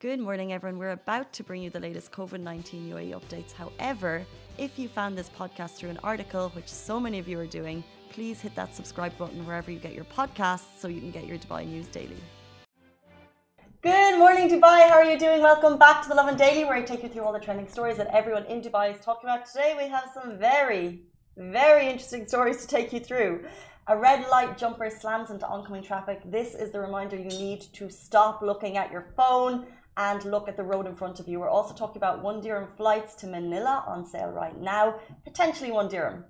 Good morning, everyone. We're about to bring you the latest COVID 19 UAE updates. However, if you found this podcast through an article, which so many of you are doing, please hit that subscribe button wherever you get your podcasts so you can get your Dubai news daily. Good morning, Dubai. How are you doing? Welcome back to the Lovin Daily, where I take you through all the trending stories that everyone in Dubai is talking about. Today, we have some very, very interesting stories to take you through. A red light jumper slams into oncoming traffic. This is the reminder you need to stop looking at your phone and look at the road in front of you. We're also talking about one dirham flights to Manila on sale right now. Potentially one dirham.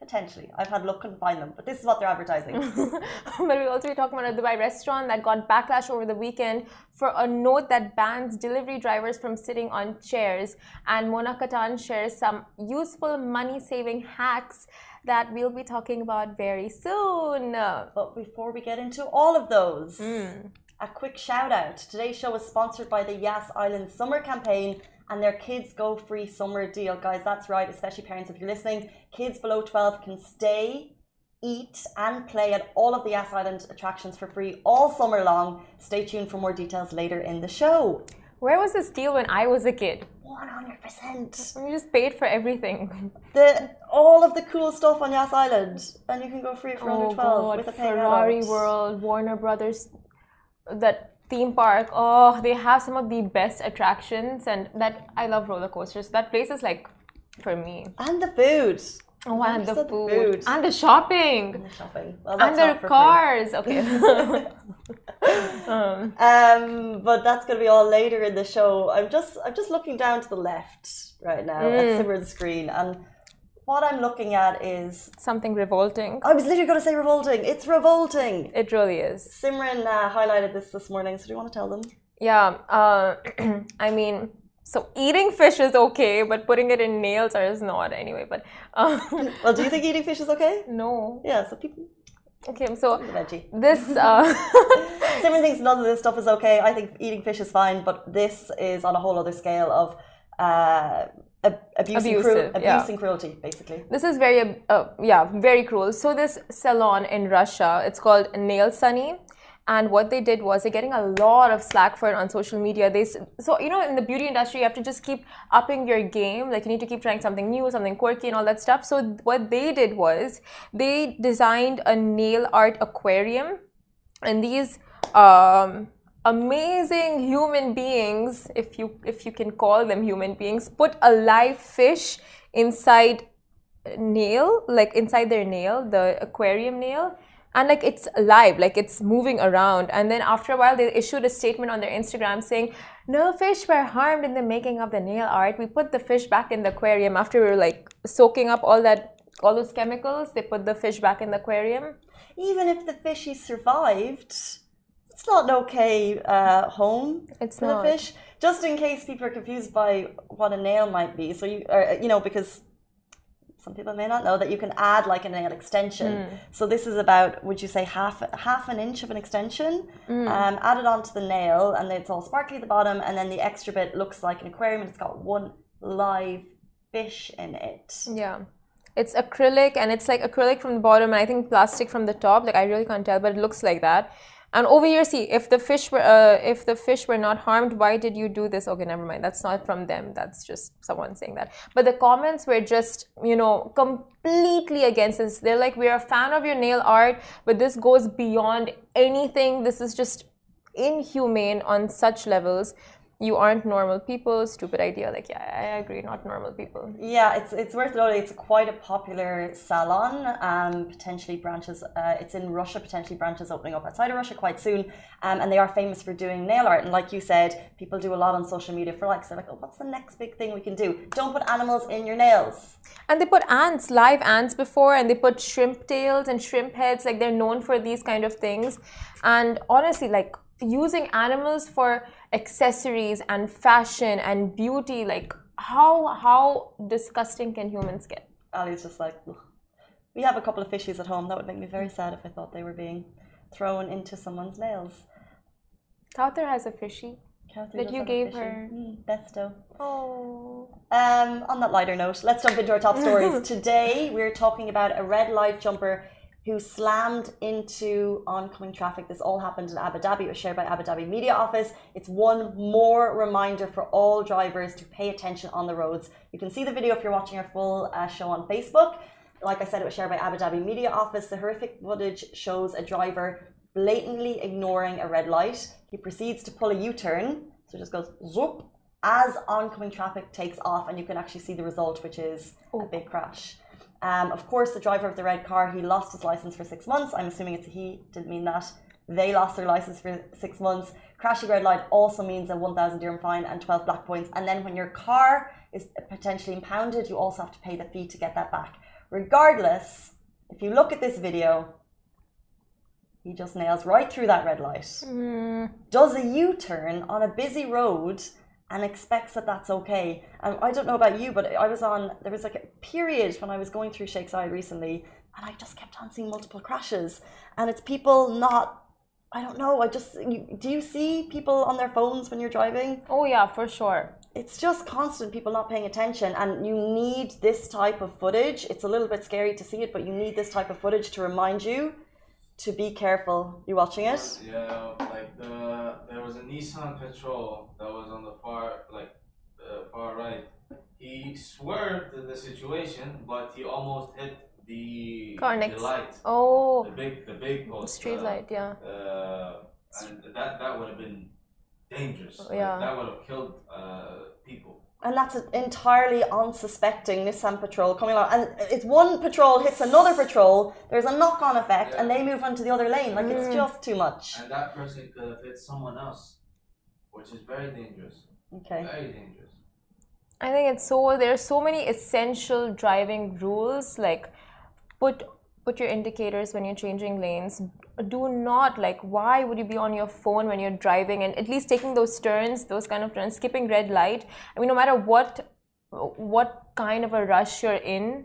Potentially. I've had luck, couldn't find them, but this is what they're advertising. but we also be talking about a Dubai restaurant that got backlash over the weekend for a note that bans delivery drivers from sitting on chairs. And Mona Kattan shares some useful money saving hacks that we'll be talking about very soon. But before we get into all of those, mm a quick shout out. Today's show is sponsored by the Yas Island Summer Campaign and their Kids Go Free Summer Deal. Guys, that's right, especially parents, if you're listening, kids below 12 can stay, eat, and play at all of the Yas Island attractions for free all summer long. Stay tuned for more details later in the show. Where was this deal when I was a kid? 100%. We just paid for everything. The all of the cool stuff on Yas Island, and you can go free for oh under 12 God, with a Ferrari World, Warner Brothers that theme park. Oh they have some of the best attractions and that i love roller coasters. That place is like for me. And the food Oh, and the, food. food. and the shopping, and the shopping, well, and the cars. Okay. um. um, but that's going to be all later in the show. I'm just, I'm just looking down to the left right now mm. at Simran's screen, and what I'm looking at is something revolting. I was literally going to say revolting. It's revolting. It really is. Simran uh, highlighted this this morning, so do you want to tell them? Yeah, uh, I mean, so eating fish is okay, but putting it in nails is not anyway. But um, well, do you think eating fish is okay? No. Yeah. So people. Okay, so this uh, Simran thinks none of this stuff is okay. I think eating fish is fine, but this is on a whole other scale of uh, abuse, Abusive, and, abuse yeah. and cruelty, basically. This is very, uh, yeah, very cruel. So this salon in Russia, it's called Nail Sunny. And what they did was they're getting a lot of slack for it on social media. They so you know in the beauty industry you have to just keep upping your game. Like you need to keep trying something new, something quirky, and all that stuff. So what they did was they designed a nail art aquarium, and these um, amazing human beings if you if you can call them human beings put a live fish inside nail like inside their nail the aquarium nail and like it's alive like it's moving around and then after a while they issued a statement on their instagram saying no fish were harmed in the making of the nail art we put the fish back in the aquarium after we were like soaking up all that all those chemicals they put the fish back in the aquarium even if the fishy survived it's not an okay uh, home it's for not. the fish. Just in case people are confused by what a nail might be. So you, or, you know, because some people may not know that you can add like a nail extension. Mm. So this is about, would you say, half half an inch of an extension mm. um, added onto the nail, and it's all sparkly at the bottom, and then the extra bit looks like an aquarium, and it's got one live fish in it. Yeah. It's acrylic and it's like acrylic from the bottom and I think plastic from the top. Like I really can't tell, but it looks like that. And over here, see if the fish were uh, if the fish were not harmed, why did you do this? Okay, never mind. That's not from them. That's just someone saying that. But the comments were just you know completely against this. They're like, we're a fan of your nail art, but this goes beyond anything. This is just inhumane on such levels you aren't normal people stupid idea. Like yeah i agree not normal people. Yeah it's it's worth noting it's quite a popular salon um potentially branches uh, it's in russia potentially branches opening up outside of russia quite soon um, and they are famous for doing nail art. And like you said people do a lot on social media for likes. They're like oh what's the next big thing we can do? Don't put animals in your nails. And they put ants live ants before and they put shrimp tails and shrimp heads. Like they're known for these kind of things. And honestly like using animals for accessories and fashion and beauty like how how disgusting can humans get? Ali's just like Ugh. we have a couple of fishies at home. That would make me very sad if i thought they were being thrown into someone's nails. Kauthar has a fishy that you gave her. Mm, besto oh. Um on that lighter note let's jump into our top stories. Today we're talking about a red light jumper who slammed into oncoming traffic. This all happened in Abu Dhabi. It was shared by Abu Dhabi Media Office. It's one more reminder for all drivers to pay attention on the roads. You can see the video if you're watching our full uh, show on Facebook. Like I said, it was shared by Abu Dhabi Media Office. The horrific footage shows a driver blatantly ignoring a red light. He proceeds to pull a U turn, so it just goes zoop as oncoming traffic takes off, and you can actually see the result, which is a big crash. Um, of course, the driver of the red car, he lost his license for six months. I'm assuming it's a he, didn't mean that. They lost their license for six months. Crashing red light also means a 1,000 dirham fine and 12 black points. And then when your car is potentially impounded, you also have to pay the fee to get that back. Regardless, if you look at this video, he just nails right through that red light. Mm. Does a U turn on a busy road and expects that that's okay. And I don't know about you, but I was on, there was like a period when I was going through Sheikh Zayed recently, and I just kept on seeing multiple crashes. And it's people not, I don't know, I just, you, do you see people on their phones when you're driving? Oh, yeah, for sure. It's just constant people not paying attention, and you need this type of footage. It's a little bit scary to see it, but you need this type of footage to remind you to be careful. You watching it? Yeah, like the there was a Nissan Patrol that was on the far like the far right. He swerved in the situation, but he almost hit the, Carnix. the light. Oh. The big the big post. Street uh, light, yeah. Uh, and that that would have been dangerous. Yeah. Like, that would have killed people and that's an entirely unsuspecting Nissan patrol coming along. And it's one patrol hits another patrol, there's a knock on effect, yeah. and they move on to the other lane. Like, mm. it's just too much. And that person could have hit someone else, which is very dangerous. Okay. Very dangerous. I think it's so, there are so many essential driving rules, like put put your indicators when you're changing lanes. Do not like why would you be on your phone when you're driving and at least taking those turns those kind of turns skipping red light? I mean no matter what what kind of a rush you're in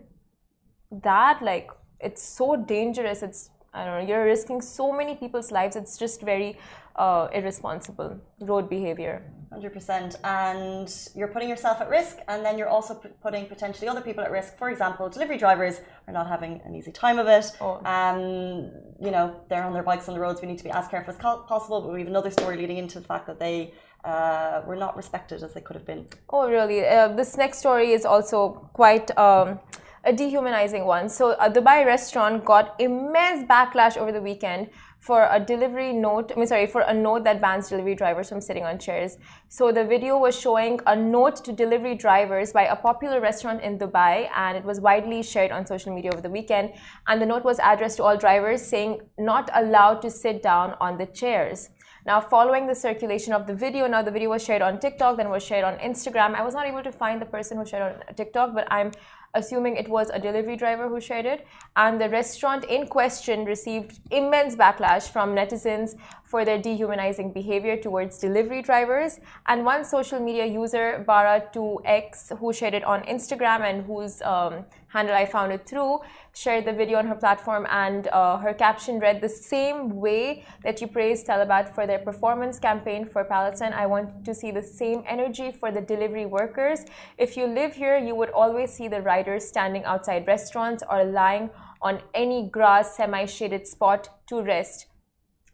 that like it's so dangerous. It's i don't know you're risking so many people's lives. It's just very uh, irresponsible road behavior. 100% and you're putting yourself at risk and then you're also putting potentially other people at risk. For example delivery drivers are not having an easy time of it. Oh. um, you know they're on their bikes on the roads. We need to be as careful as possible but we have another story leading into the fact that they uh, were not respected as they could have been. Oh really? Uh, this next story is also quite um, a dehumanizing one. So, a Dubai restaurant got immense backlash over the weekend for a delivery note, I mean, sorry, for a note that bans delivery drivers from sitting on chairs. So the video was showing a note to delivery drivers by a popular restaurant in Dubai, and it was widely shared on social media over the weekend. And the note was addressed to all drivers saying not allowed to sit down on the chairs. Now, following the circulation of the video, now the video was shared on TikTok, then was shared on Instagram. I was not able to find the person who shared on TikTok, but I'm assuming it was a delivery driver who shared it. And the restaurant in question received immense backlash from netizens for their dehumanizing behavior towards delivery drivers. And one social media user, Bara2X, who shared it on Instagram and whose um, handle I found it through, shared the video on her platform. And uh, her caption read The same way that you praise Talabat for their performance campaign for Palestine, I want to see the same energy for the delivery workers. If you live here, you would always see the riders standing outside restaurants or lying on any grass semi shaded spot to rest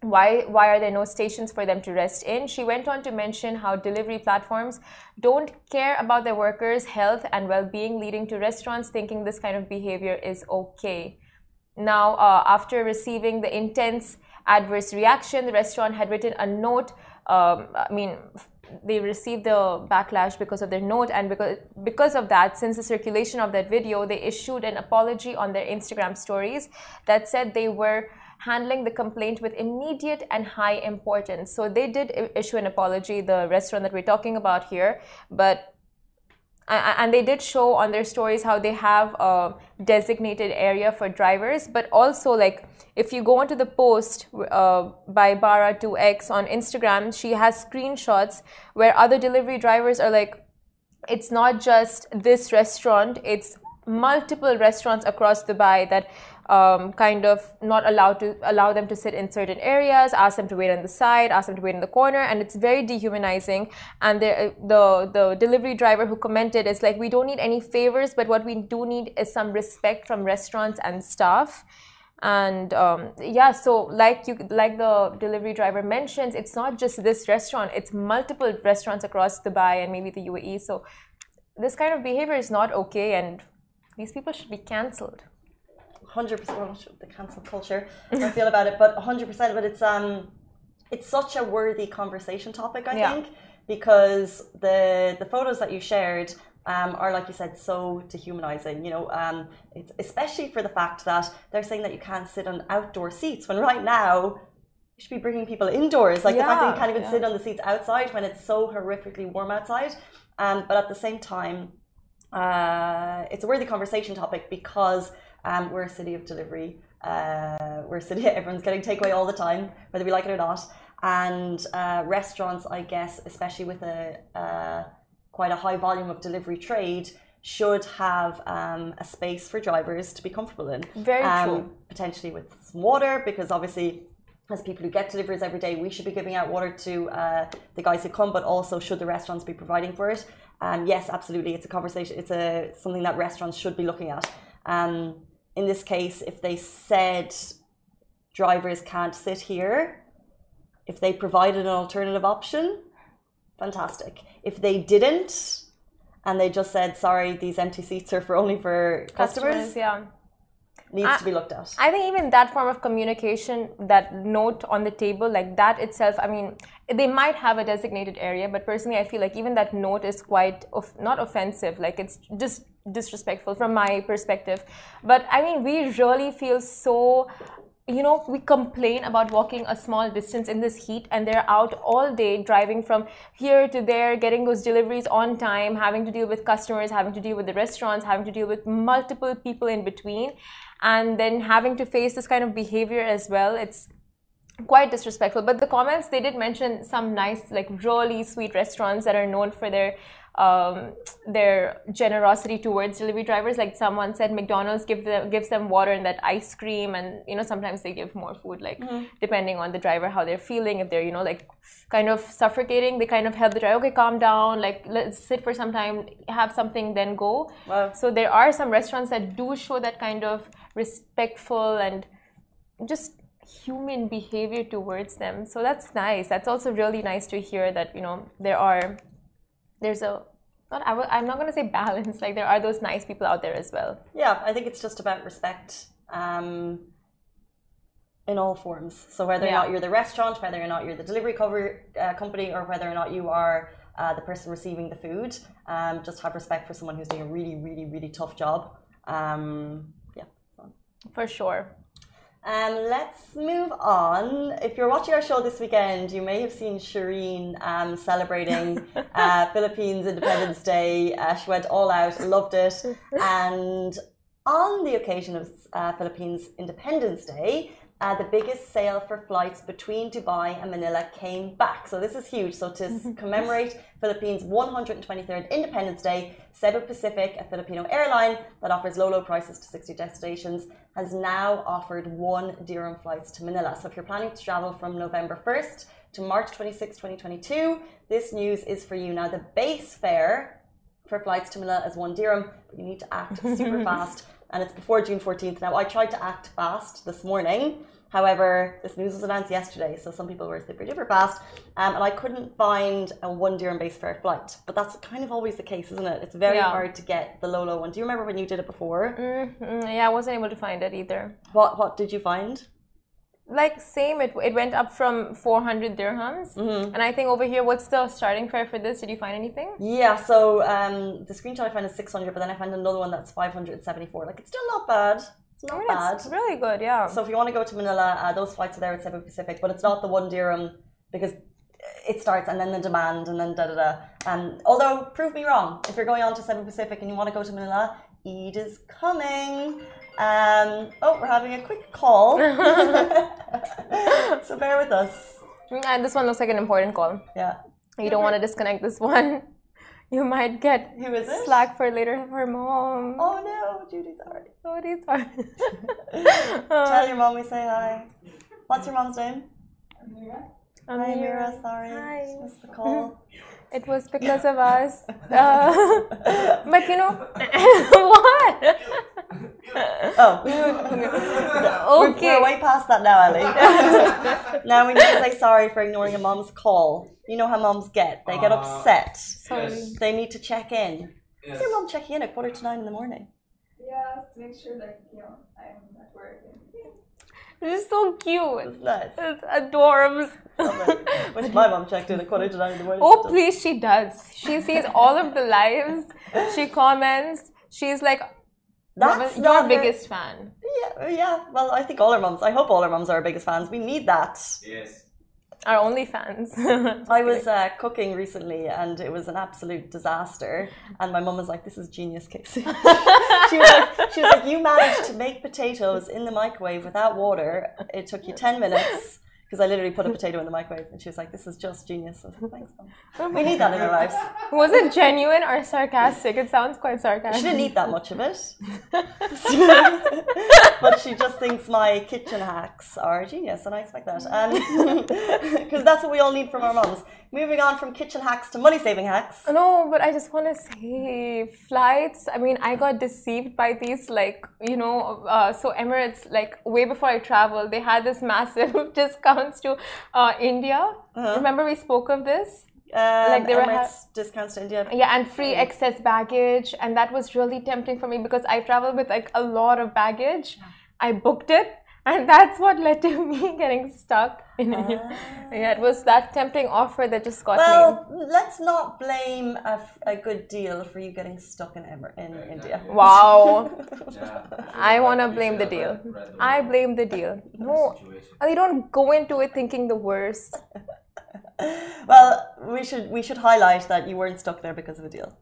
why why are there no stations for them to rest in? She went on to mention how delivery platforms don't care about their workers health and well-being leading to restaurants thinking this kind of behavior is okay. Now uh, after receiving the intense adverse reaction the restaurant had written a note um, i mean they received the backlash because of their note and because because of that since the circulation of that video they issued an apology on their instagram stories that said they were handling the complaint with immediate and high importance. So they did issue an apology, the restaurant that we're talking about here, but and they did show on their stories how they have a designated area for drivers but also like if you go onto the post uh, by bara2x on instagram she has screenshots where other delivery drivers are like it's not just this restaurant it's multiple restaurants across dubai that um, kind of not allowed to allow them to sit in certain areas, ask them to wait on the side, ask them to wait in the corner, and it's very dehumanizing. And the the the delivery driver who commented is like, we don't need any favors, but what we do need is some respect from restaurants and staff. and um, yeah so like you like the delivery driver mentions it's not just this restaurant it's multiple restaurants across dubai and maybe the uae so this kind of behavior is not okay and these people should be cancelled 100% the cancel culture I feel about it but 100% but it's um it's such a worthy conversation topic I Yeah. think because the the photos that you shared um, are like you said so dehumanizing you know um, it's especially for the fact that they're saying that you can't sit on outdoor seats when right now you should be bringing people indoors like the fact that you can't even yeah. sit on the seats outside when it's so horrifically warm outside um, but at the same time uh, it's a worthy conversation topic because um, we're a city of delivery. Uh, we're a city everyone's getting takeaway all the time, whether we like it or not. And uh, restaurants, I guess, especially with a uh, quite a high volume of delivery trade, should have um, a space for drivers to be comfortable in. Very um, true. Potentially with some water, because obviously as people who get deliveries every day, we should be giving out water to uh, the guys who come, but also should the restaurants be providing for it? Um, yes, absolutely. It's a conversation. It's a something that restaurants should be looking at. Um, in this case, if they said drivers can't sit here, if they provided an alternative option, fantastic. If they didn't, and they just said, "Sorry, these empty seats are for only for customers,", yeah needs I- to be looked at. I think even that form of communication, that note on the table, like that itself, I mean, they might have a designated area, but personally, I feel like even that note is quite of, not offensive, like it's just disrespectful from my perspective. But I mean, we really feel so. You know, we complain about walking a small distance in this heat, and they're out all day driving from here to there, getting those deliveries on time, having to deal with customers, having to deal with the restaurants, having to deal with multiple people in between and then having to face this kind of behavior as well. It's quite disrespectful. But the comments they did mention some nice like really sweet restaurants that are known for their um, their generosity towards delivery drivers like someone said mcdonald's give them gives them water and that ice cream and you know sometimes they give more food like depending on the driver how they're feeling if they're you know like kind of suffocating they kind of help the driver okay calm down like let's sit for some time have something then go Wow. so there are some restaurants that do show that kind of respectful and just human behavior towards them. So that's nice. That's also really nice to hear that, you know, there are there's a not I w- I'm not going to say balance. Like there are those nice people out there as well. Yeah, I think it's just about respect um, in all forms. So whether or not you're the restaurant, whether or not you're the delivery cover uh, company, or whether or not you are uh, the person receiving the food, um, just have respect for someone who's doing a really, really, really tough job. Um, yeah. For sure. Um, let's move on. If you're watching our show this weekend, you may have seen Shireen um, celebrating uh, Philippines Independence Day. Uh, she went all out, loved it. And on the occasion of uh, Philippines Independence Day, uh, the biggest sale for flights between Dubai and Manila came back. So this is huge. So to commemorate Philippines' 123rd Independence Day, Cebu Pacific, a Filipino airline that offers low, low prices to 60 destinations, has now offered one dirham flights to Manila. So if you're planning to travel from November 1st to March 26, 2022, this news is for you. Now the base fare for flights to Manila is one dirham, but you need to act super fast. And it's before June 14th. Now, I tried to act fast this morning. However, this news was announced yesterday, so some people were super duper fast. Um, and I couldn't find a one dirham base fare flight. But that's kind of always the case, isn't it? It's very Yeah. hard to get the low, low one. Do you remember when you did it before? Mm, yeah, I wasn't able to find it either. What, what did you find? Like same, it it went up from 400 dirhams, and I think over here, what's the starting fare for this? Did you find anything? Yeah, so um, the screenshot I found is 600, but then I found another one that's 574. Like, it's still not bad. It's not bad. It's really good, yeah. So if you want to go to Manila, uh, those flights are there at Cebu Pacific, but it's not the one dirham because it starts and then the demand and then da da da. Um, although, prove me wrong, if you're going on to Cebu Pacific and you want to go to Manila, Eid is coming. Um, oh, we're having a quick call. so bear with us. and this one looks like an important call. Yeah. You don't want to disconnect this one. You might get Who is it? slack for later for mom. Oh no, Judy's already. Oh, these are. Tell your mom we say hi. What's your mom's name? Hi, Amira. Mira. Sorry. Hi. Just missed the call. It was because of us. Uh, but you know what? Oh. We're, okay. we're way past that now, Ellie. now we need to say sorry for ignoring a mom's call. You know how moms get. They get Uh, upset. Sorry. Yes. They need to check in. Yes. Is your mom checking in at quarter to nine in the morning? Yeah, make sure that you know I'm at work. This is so cute. It's nice. It's adorable. Love it. Wish my mom checked in at quarter to nine in the morning. Oh, please, she does. She sees all of the lives. She comments. She's like That's your not her- biggest fan. Yeah, yeah. Well, I think all our moms. I hope all our moms are our biggest fans. We need that. Yes. Our only fans. I was uh, cooking recently and it was an absolute disaster. And my mum was like, "This is genius, Casey." she was like, "She was like, you managed to make potatoes in the microwave without water. It took you ten minutes." Because I literally put a potato in the microwave, and she was like, "This is just genius." I was like, "Thanks, mum. Oh we need that in our lives." Was it genuine or sarcastic? It sounds quite sarcastic. She didn't eat that much of it, but she just thinks my kitchen hacks are genius, and I expect that. Um, because that's what we all need from our mums. Moving on from kitchen hacks to money saving hacks. No, but I just want to say flights. I mean, I got deceived by these, like, you know, uh, so Emirates, like, way before I traveled, they had this massive discounts to uh, India. Remember we spoke of this? Um, Like they were ha- discounts to India. Yeah, and free excess baggage. And that was really tempting for me because I traveled with like a lot of baggage. I booked it, and that's what led to me getting stuck in ah. India. Yeah, it was that tempting offer that just got me. Well, let's not blame a, f- a good deal for you getting stuck in Emir- in India. Wow. Yeah. I want to blame the deal. read- read I blame the deal. No, situation. you don't go into it thinking the worst. Well, we should we should highlight that you weren't stuck there because of a deal.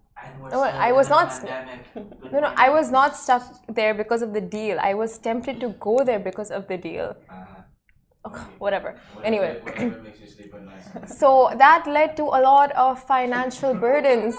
No, I was not- pandemic. Good No, no. I was not stuck there because of the deal. I was tempted to go there because of the deal. Uh-huh. Okay. Whatever. Whatever- Anyway. whatever makes you sleep at night. So that led to a lot of financial burdens,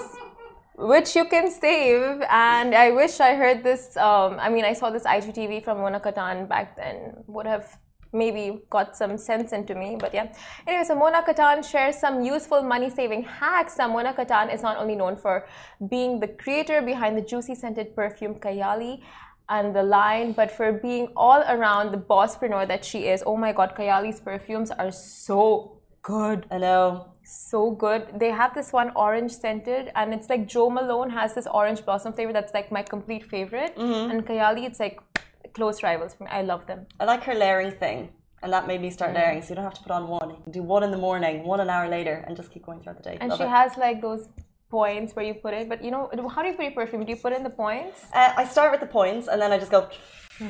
which you can save. And I wish I heard this. Um, I mean, I saw this IGTV from Mona Kattan back then. Would have maybe got some sense into me, but yeah. Anyway, so Mona Kattan shares some useful money saving hacks. Now, Mona Kattan is not only known for being the creator behind the juicy scented perfume Kayali and the line, but for being all around the bosspreneur that she is. Oh my god, Kayali's perfumes are so good I know. so good. They have this one orange scented, and it's like Jo Malone has this orange blossom flavor that's like my complete favorite. Mm-hmm. And Kayali, it's like close rivals for me. I love them. I like her layering thing, and that made me start layering. So you don't have to put on one. You can do one in the morning, one an hour later, and just keep going throughout the day. And Love she it. has like those points where you put it. But you know, how do you put your perfume? Do you put in the points? Uh, I start with the points, and then I just go.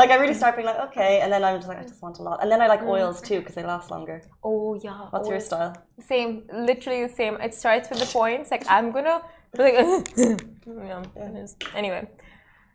like I really start being like okay, and then I'm just like I just want a lot, and then I like oils too because they last longer. Oh yeah. What's oh, your style? Same, literally the same. It starts with the points. Like I'm gonna like, yeah. Anyway.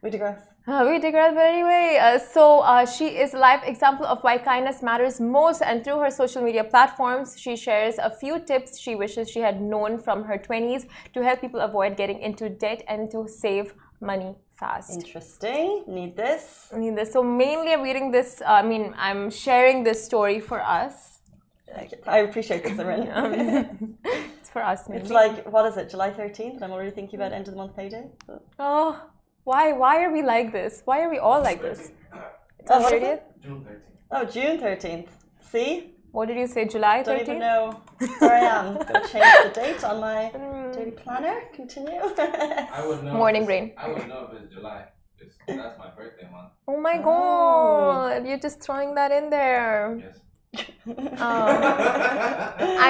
We digress. Uh, we digress, but anyway, uh, so uh, she is a live example of why kindness matters most, and through her social media platforms, she shares a few tips she wishes she had known from her 20s to help people avoid getting into debt and to save money fast. Interesting. Need this. I mean, this- So mainly, I'm reading this. Uh, I mean, I'm sharing this story for us. I appreciate this, Simran. It's for us. Mainly. It's like what is it? July thirteenth, and I'm already thinking about end of the month payday. Oh, why? Why are we like this? Why are we all like this? It's Oh, on 30th. June 13th. Oh, June thirteenth. See, What did you say? July 13th. don't 13th. even know where I am. Gonna change the date on my Hmm. daily planner. Continue. I would know. Morning if brain. I would know if it's July. 'cause That's my birthday month. Oh my Oh. god, you're just throwing that in there. Yes. Um,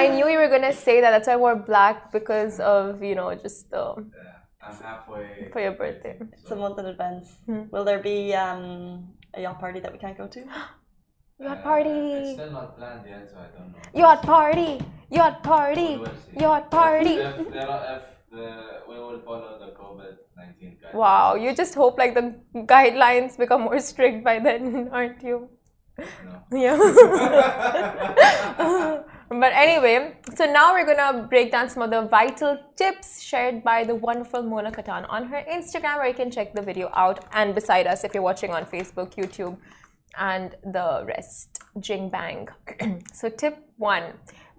I knew you were gonna say that. That's why I wore black because of you know just the Yeah, I'm halfway. For your birthday. it's a month in advance. Hmm. Will there be um, a yacht party that we can't go to? yacht It's party, still not planned yet, so I don't know. yacht party, yacht party, We yacht party. If, if, there are, if the, we will follow the COVID 19 guidelines. Wow, you just hope like the guidelines become more strict by then, aren't you? No. Yeah. but anyway, so now we're gonna break down some of the vital tips shared by the wonderful Mona Kattan on her Instagram, where you can check the video out and beside us if you're watching on Facebook, YouTube, and the rest. Jing bang. so, tip one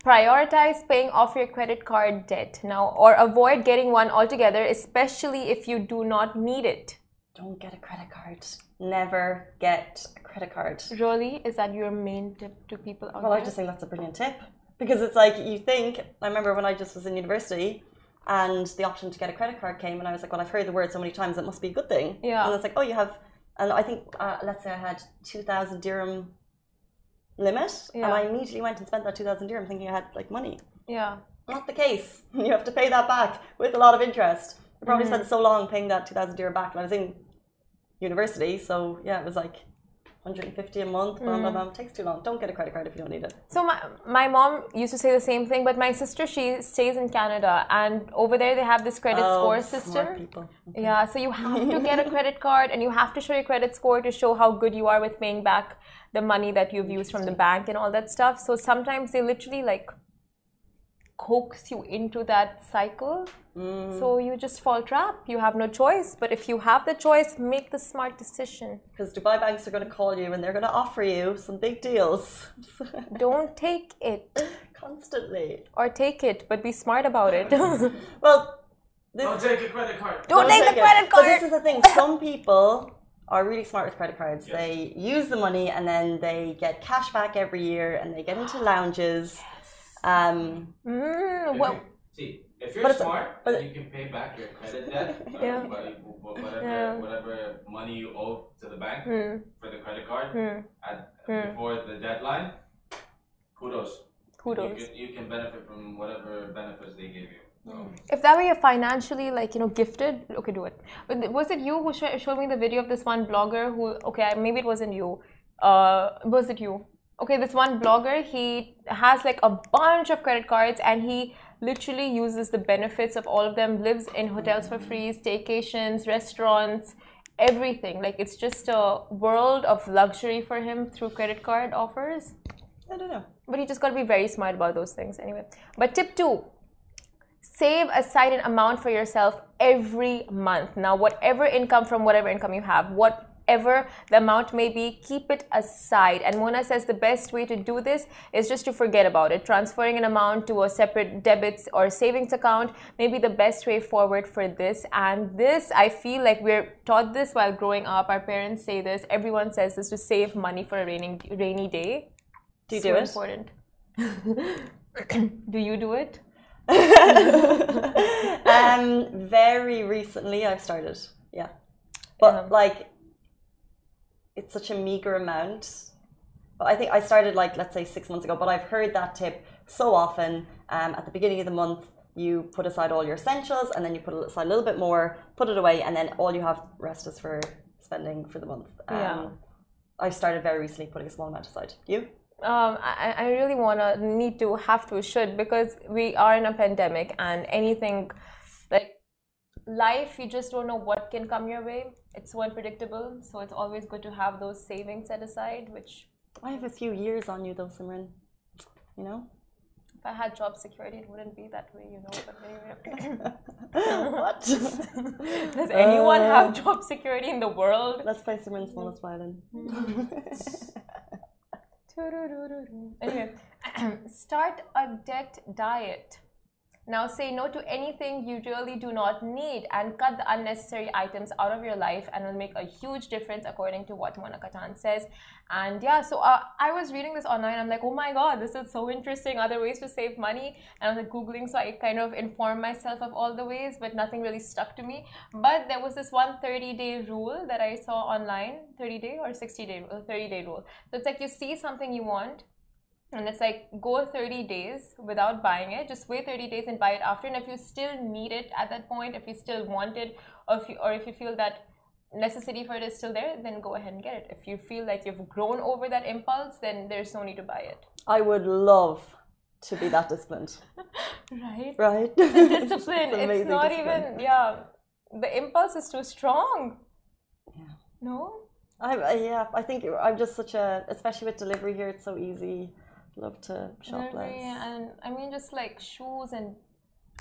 Prioritize paying off your credit card debt now, or avoid getting one altogether, especially if you do not need it. Don't get a credit card. Never get a credit card. Really, is that your main tip to people out Well, there? I just think that's a brilliant tip because it's like you think. I remember when I just was in university and the option to get a credit card came, and I was like, "Well, I've heard the word so many times; it must be a good thing." Yeah. And it's like, "Oh, you have," and I think uh, let's say I had two thousand dirham limit, and I immediately went and spent that two thousand dirham thinking I had like money. yeah. Not the case. You have to pay that back with a lot of interest. I probably Mm-hmm. spent so long paying that two thousand dirham back when I was in university. So yeah, it was like. 150 a month, blah, Mm. blah, blah. It takes too long. Don't get a credit card if you don't need it. So my, my mom used to say the same thing, but my sister she stays in Canada, and over there they have this credit Oh, score system. people. Yeah, so you have to get a credit card, and you have to show your credit score to show how good you are with paying back the money that you've used from the bank and all that stuff. So sometimes they literally like coax you into that cycle. Mm. So you just fall trap. You have no choice. But if you have the choice, make the smart decision. Because Dubai banks are going to call you and they're going to offer you some big deals Don't take it constantly. or take it, but be smart about it. Well, this, Don't take a credit card. Don't take the it. credit But this is the thing. Some people are really smart with credit cards. Yes. They use the money and then they get cash back every year and they get into lounges. Um, Mm, If well, you- see, if you're But it's- smart, but- you can pay back your credit debt, uh, Yeah. wha- wha- whatever, Yeah. whatever money you owe to the bank hmm, for the credit card hmm, at, Hmm. before the deadline. Kudos. kudos. You can, you can benefit from whatever benefits they give you. So, If that way you're financially like you know gifted, okay, do it. But was it you who sh- showed me the video of this one blogger who? Okay, maybe it wasn't you. Uh, was it you? Okay, this one blogger he has like a bunch of credit cards and he literally uses the benefits of all of them. Lives in hotels for free, staycations, restaurants, everything. Like it's just a world of luxury for him through credit card offers. I don't know. But you just got to be very smart about those things anyway. But tip two save aside an amount for yourself every month. Now, whatever income from whatever income you have, whatever the amount may be, keep it aside. And Mona says the best way to do this is just to forget about it. Transferring an amount to a separate debits or savings account may be the best way forward for this. And this, I feel like we're taught this while growing up. Our parents say this, everyone says this to save money for a rainy, rainy day. Do you so do it? important. do you do it? um, very recently I've started. Yeah. But Um, like, it's such a meager amount. But I think I started like, let's say six months ago, but I've heard that tip so often. Um, at the beginning of the month, you put aside all your essentials and then you put aside a little bit more, put it away, and then all you have rest is for spending for the month. Um, Yeah. I started very recently putting a small amount aside. You? Um, I, I really want to, need to, have to, should, because we are in a pandemic and anything like life, you just don't know what can come your way. It's so unpredictable. So it's always good to have those savings set aside, which I have a few years on you though, Simran. You know? if I had job security, it wouldn't be that way, you know. But anyway. what? Does anyone Uh, have job security in the world? Let's play Simran's smallest violin. Anyway, start a debt diet. Now say no to anything you really do not need and cut the unnecessary items out of your life and it will make a huge difference according to what Mona Kattan says. And yeah, so uh, I was reading this online. I'm like, oh my god, this is so interesting. Other ways to save money. And I was like googling, so I kind of informed myself of all the ways, but nothing really stuck to me. But there was this one 30 day rule that I saw online, 30 day or 60 day, uh, 30 day rule. So it's like you see something you want, and it's like go 30 days without buying it just wait 30 days and buy it after and if you still need it at that point if you still want it or if you, or if you feel that necessity for it is still there then go ahead and get it if you feel like you've grown over that impulse then there's no need to buy it I would love to be that disciplined. right Right? discipline It's it's, not discipline. even yeah the impulse is too strong Yeah. no I, I, yeah, I think I'm just such a, especially with delivery here, it's so easy. Love to shop less. and i mean just like shoes and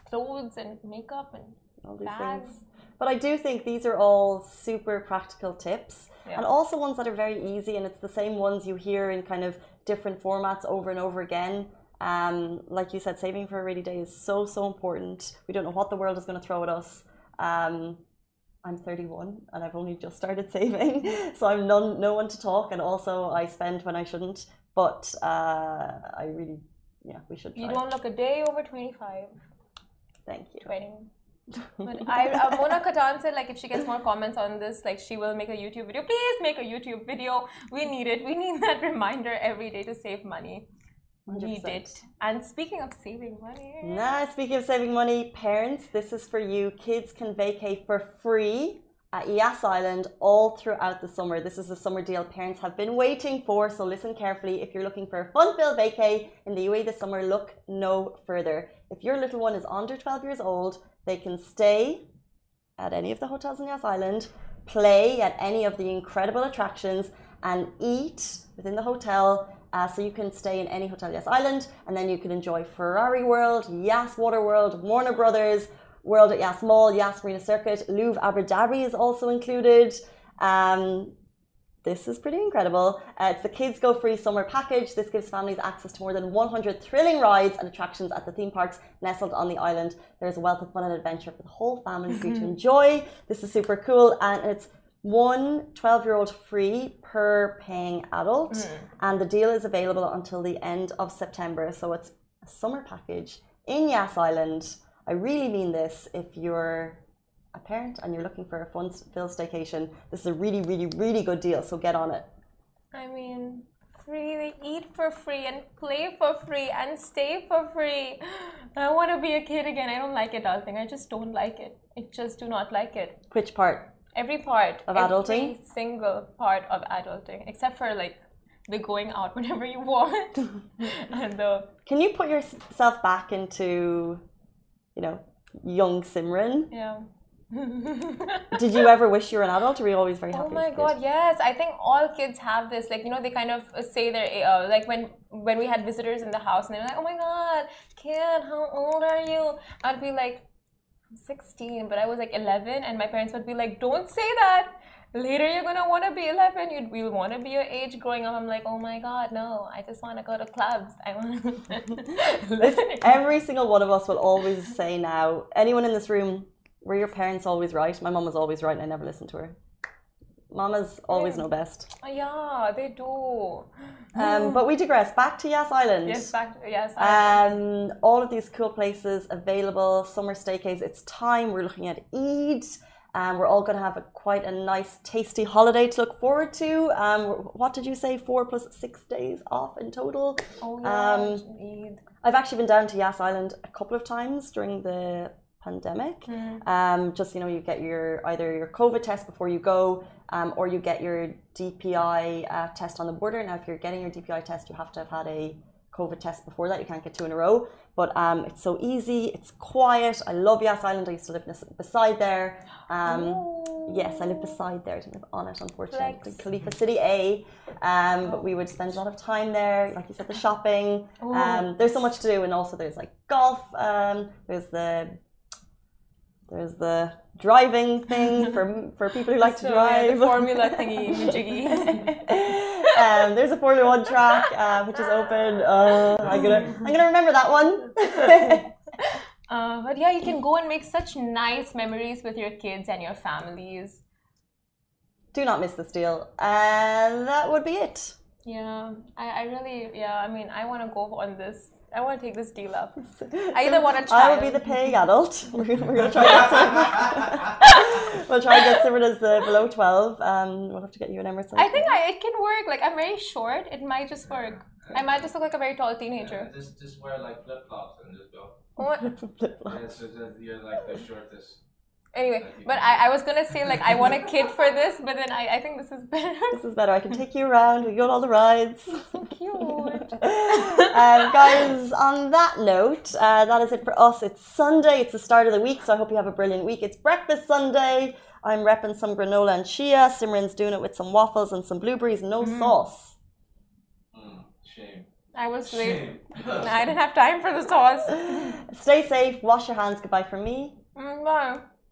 clothes and makeup and all these bags things. But I do think these are all super practical tips Yeah. and also ones that are very easy and it's the same ones you hear in kind of different formats over and over again. Um, like you said, saving for a rainy day is so so important. We don't know what the world is going to throw at us. Um, I'm 31 and I've only just started saving, so I'm none, no one to talk, and also I spend when I shouldn't. But uh, I really, yeah, we should. Try. You don't look a day over 25. Thank you. 20. But I, uh, Mona Kattan said, like, if she gets more comments on this, like, she will make a YouTube video. Please make a YouTube video. We need it. We need that reminder every day to save money. Need 100%. it. And speaking of saving money, Nah, speaking of saving money, parents, this is for you. Kids can vacate for free at Yas Island all throughout the summer. This is a summer deal parents have been waiting for, so listen carefully. If you're looking for a fun-filled vacay in the UAE this summer, look no further. If your little one is under 12 years old, they can stay at any of the hotels in Yas Island, play at any of the incredible attractions, and eat within the hotel. Uh, so you can stay in any hotel Yas Island, and then you can enjoy Ferrari World, Yas Water World, Warner Brothers, World at Yas Mall, Yas Marina Circuit, Louvre Abu Dhabi is also included. Um, this is pretty incredible. Uh, it's the Kids Go Free summer package. This gives families access to more than 100 thrilling rides and attractions at the theme parks nestled on the island. There's a wealth of fun and adventure for the whole family for you to enjoy. This is super cool, and it's one 12 year old free per paying adult, and the deal is available until the end of September. So it's a summer package in Yas Island. I really mean this. If you're a parent and you're looking for a fun filled staycation, this is a really, really, really good deal. So get on it. I mean, free, eat for free and play for free and stay for free. I want to be a kid again. I don't like adulting. I just don't like it. I just do not like it. Which part? Every part Of every adulting? single part of adulting, except for like the going out whenever you want and the Can you put yourself back into, you know, young Simran? yeah. Did you ever wish you were an adult, or were you always very happy? Oh my god, yes. I think all kids have this. Like, you know, they kind of say their uh, like when when we had visitors in the house and they were like, "Oh my god, kid, how old are you?" I'd be like, "I'm 16," but I was like 11 and my parents would be like, "Don't say that. Later you're going to want to be 11. You'd you want to be your age growing up." I'm like, "Oh my god, no. I just want to go to clubs. I want Listen, every single one of us will always say now, anyone in this room, were your parents always right? My mum was always right and I never listened to her. Mamas always know best. yeah, they do. Um, but we digress. Back to Yas Island. Yes, back to yes. I- Um, all of these cool places available, summer staycays. It's time. We're looking at Eid. Um, we're all going to have a, quite a nice, tasty holiday to look forward to. Um, what did you say? Four plus six days off in total. oh yeah, um, I've actually been down to Yas Island a couple of times during the pandemic. Um, just you know, you get your either your COVID test before you go, um, or you get your DPI uh, test on the border. Now, if you're getting your DPI test, you have to have had a COVID test before that. You can't get two in a row. But um, it's so easy. It's quiet. I love Yas Island. I used to live beside there. Um, Yes, I live beside there. I didn't live on it, unfortunately. Flex. Khalifa City A. Um, but we would spend a lot of time there. Like you said, the shopping. Um, there's so much to do, and also there's like golf. Um, there's the there's the driving thing for for people who like to So, yeah, drive. the formula thingy, jiggy. um, there's a Formula One track uh, which is open. Uh, I'm gonna I'm gonna remember that one. Uh, but yeah, you can go and make such nice memories with your kids and your families. Do not miss this deal. And that would be it. Yeah, I, I really, yeah, I mean, I want to go on this. I want to take this deal up. I either want to try I will be the paying adult. We're gonna, we're gonna try and get we'll try and get Simran as the below twelve. Um, we'll have to get you an Emerson. I think I, it can work. Like, I'm very short. It might just work. I might just look like a very tall Yeah, teenager. just just wear like flip flops and just go. What? Yeah, so just, you're like the shortest. Anyway, but I, I was gonna say like I want a kid for this, but then I, I think this is better. this is better. I can take you around. We go on all the rides. so cute. um, guys, on that note, uh, that is it for us. It's Sunday. It's the start of the week, so I hope you have a brilliant week. It's Breakfast Sunday. I'm repping some granola and chia. Simran's doing it with some waffles and some blueberries, no sauce. Mm, shame. I was late. I didn't have time for the sauce. Stay safe. Wash your hands. Goodbye from me. Mm, bye.